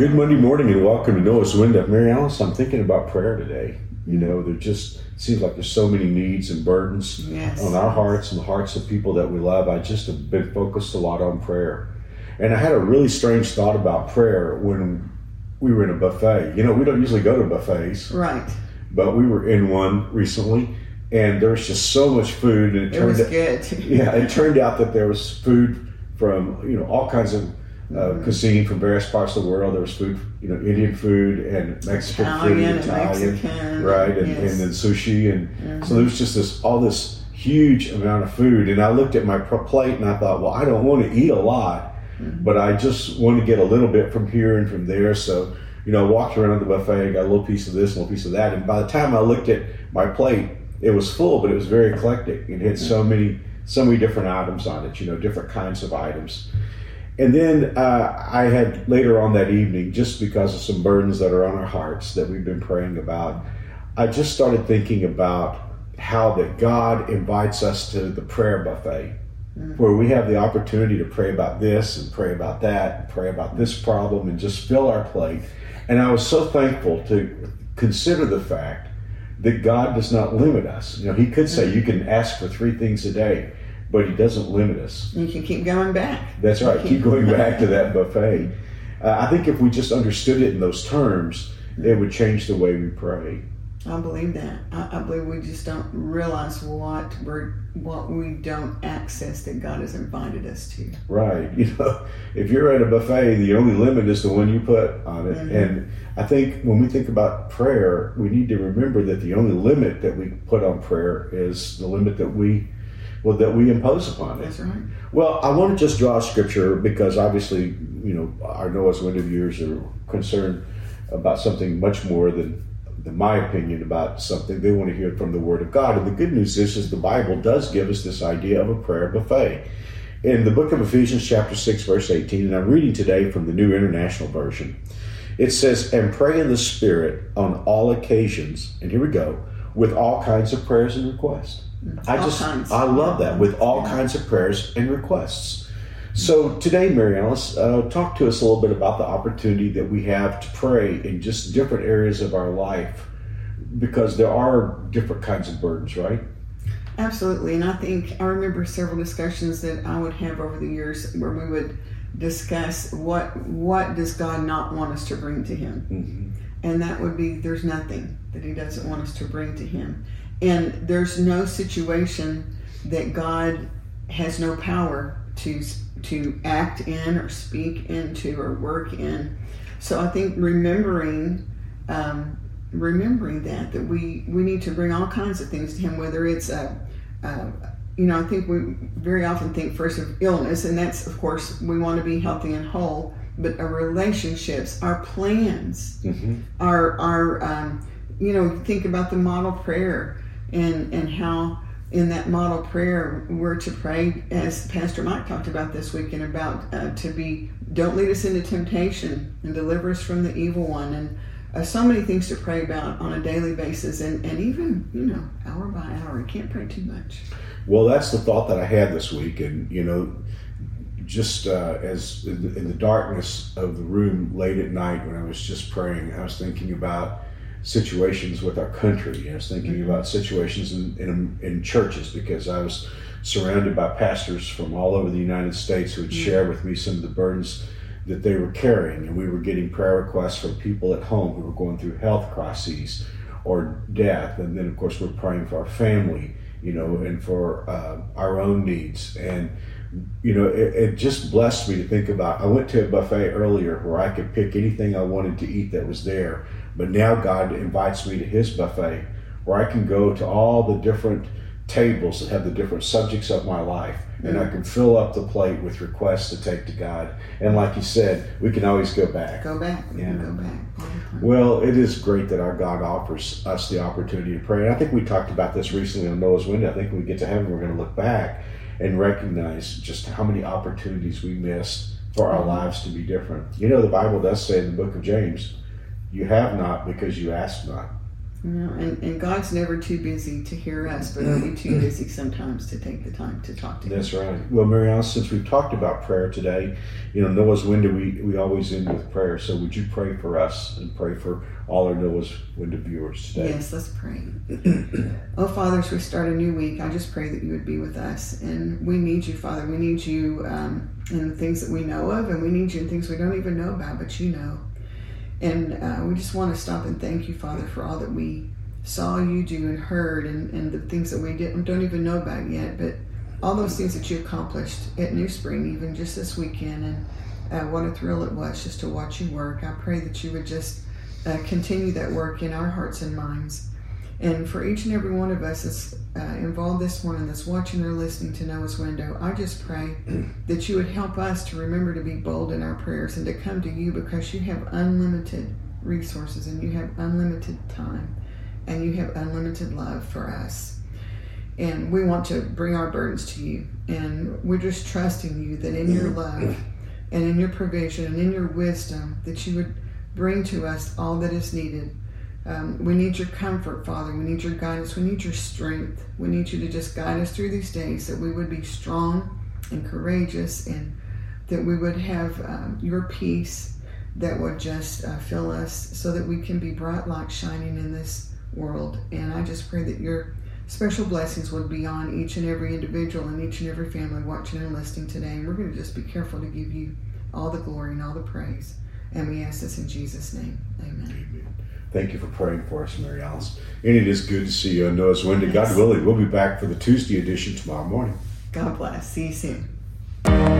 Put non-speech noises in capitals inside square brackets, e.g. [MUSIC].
good Monday morning and welcome to Noah's Window. Mary Alice, I'm thinking about prayer today. You know, there just seems like there's so many needs and burdens Yes. on our hearts and the hearts of people that we love. I just have been focused a lot on prayer. And I had a really strange thought about prayer when we were in a buffet. You know, we don't usually go to buffets, Right. but we were in one recently and there was just so much food and it, It turned was out, good. [LAUGHS] yeah, it turned out that there was food from you know all kinds of uh, Mm-hmm. cuisine from various parts of the world. There was food, you know, Indian food and Mexican Italian food, and Italian, Mexican, right, and, yes. Mm-hmm. and then sushi, and so there was just this all this huge amount of food. And I looked at my plate and I thought, well, I don't want to eat a lot, Mm-hmm. but I just want to get a little bit from here and from there. So you know, I walked around the buffet, got a little piece of this, a little piece of that, and by the time I looked at my plate, it was full, but it was very eclectic. It had so many, so many different items on it. You know, different kinds of items. And then uh, I had later on that evening, just because of some burdens that are on our hearts that we've been praying about, I just started thinking about how that God invites us to the prayer buffet, where we have the opportunity to pray about this and pray about that and pray about this problem and just fill our plate. And I was so thankful to consider the fact that God does not limit us. You know, He could say you can ask for three things a day, but He doesn't limit us. You can keep going back. That's right. Keep going [LAUGHS] back to that buffet. Uh, I think if we just understood it in those terms, it would change the way we pray. I believe that. I, I believe we just don't realize what we're what we don't access that God has invited us to. Right. [LAUGHS] You know, if you're at a buffet, the only limit is the one you put on it. And I think when we think about prayer, we need to remember that the only limit that we put on prayer is the limit that we well that we impose upon it. That's right. Well, I want to just draw a scripture because obviously, you know, our Noah's Window viewers are concerned about something much more than, than my opinion about something. They want to hear it from the Word of God. And the good news is, is the Bible does give us this idea of a prayer buffet. In the book of Ephesians, chapter 6, verse 18, and I'm reading today from the New International Version, it says, And pray in the Spirit on all occasions, and here we go, with all kinds of prayers and requests. I All just, kinds. I love that, with all Yeah. kinds of prayers and requests. So today, Mary Alice, uh, talk to us a little bit about the opportunity that we have to pray in just different areas of our life, because there are different kinds of burdens, right? Absolutely. And I think I remember several discussions that I would have over the years where we would discuss what what does God not want us to bring to him. Mm-hmm. And that would be there's nothing that he doesn't want us to bring to him. And there's no situation that God has no power to to act in or speak into or work in. So I think remembering um, remembering that that we we need to bring all kinds of things to him whether it's a, a you know i think we very often think first of illness and that's of course we want to be healthy and whole but our relationships our plans Mm-hmm. our our um, you know think about the model prayer and and how in that model prayer we're to pray as pastor mike talked about this weekend about uh, to be don't lead us into temptation and deliver us from the evil one and uh, so many things to pray about on a daily basis and, and even you know hour by hour you can't pray too much. Well, that's the thought that I had this week, and you know, just uh, as in the, in the darkness of the room late at night when I was just praying, I was thinking about situations with our country. I was thinking about situations in, in in churches because I was surrounded by pastors from all over the United States who would share with me some of the burdens that they were carrying, and we were getting prayer requests from people at home who were going through health crises or death, and then of course we're praying for our family, you know, and for uh, our own needs, and you know, it, it just blessed me to think about. I went to a buffet earlier where I could pick anything I wanted to eat that was there, but now God invites me to His buffet where I can go to all the different tables that have the different subjects of my life, and I mm. can fill up the plate with requests to take to God. And like you said, we can always go back. go back Yeah. go back all the time. Well, it is great that our God offers us the opportunity to pray. And I think we talked about this recently on Noah's Window. I think when we get to heaven, we're going to look back and recognize just how many opportunities we missed for our mm-hmm. lives to be different. You know, the Bible does say in the book of James, you have not because you ask not. You know, and, and God's never too busy to hear us, but only too busy sometimes to take the time to talk to Him. That's right. Well, Marianne, since we've talked about prayer today, you know, Noah's window, we, we always end with prayer. So would you pray for us and pray for all our Noah's window viewers today? Yes, let's pray. oh, Father, as we start a new week, I just pray that you would be with us. And we need you, Father. We need you um, in the things that we know of, and we need you in things we don't even know about, but you know. And uh, we just want to stop and thank you, Father, for all that we saw you do and heard and, and the things that we didn't, don't even know about yet. But all those things that you accomplished at New Spring, even just this weekend. And uh, what a thrill it was just to watch you work. I pray that you would just uh, continue that work in our hearts and minds. And for each and every one of us that's uh, involved this morning, that's watching or listening to Noah's Window, I just pray [CLEARS THROAT] that you would help us to remember to be bold in our prayers and to come to you because you have unlimited resources and you have unlimited time and you have unlimited love for us. And we want to bring our burdens to you. And we're just trusting you that in your love and in your provision and in your wisdom, that you would bring to us all that is needed um, we need your comfort, Father. We need your guidance. We need your strength. We need you to just guide us through these days that we would be strong and courageous and that we would have um, your peace that would just uh, fill us so that we can be bright light shining in this world. And I just pray that your special blessings would be on each and every individual and each and every family watching and listening today. And we're going to just be careful to give you all the glory and all the praise. And we ask this in Jesus' name. Amen. Amen. Thank you for praying for us, Mary Alice. And it is good to see you on Noah's Window. God willing, we'll be back for the Tuesday edition tomorrow morning. God bless. See you soon.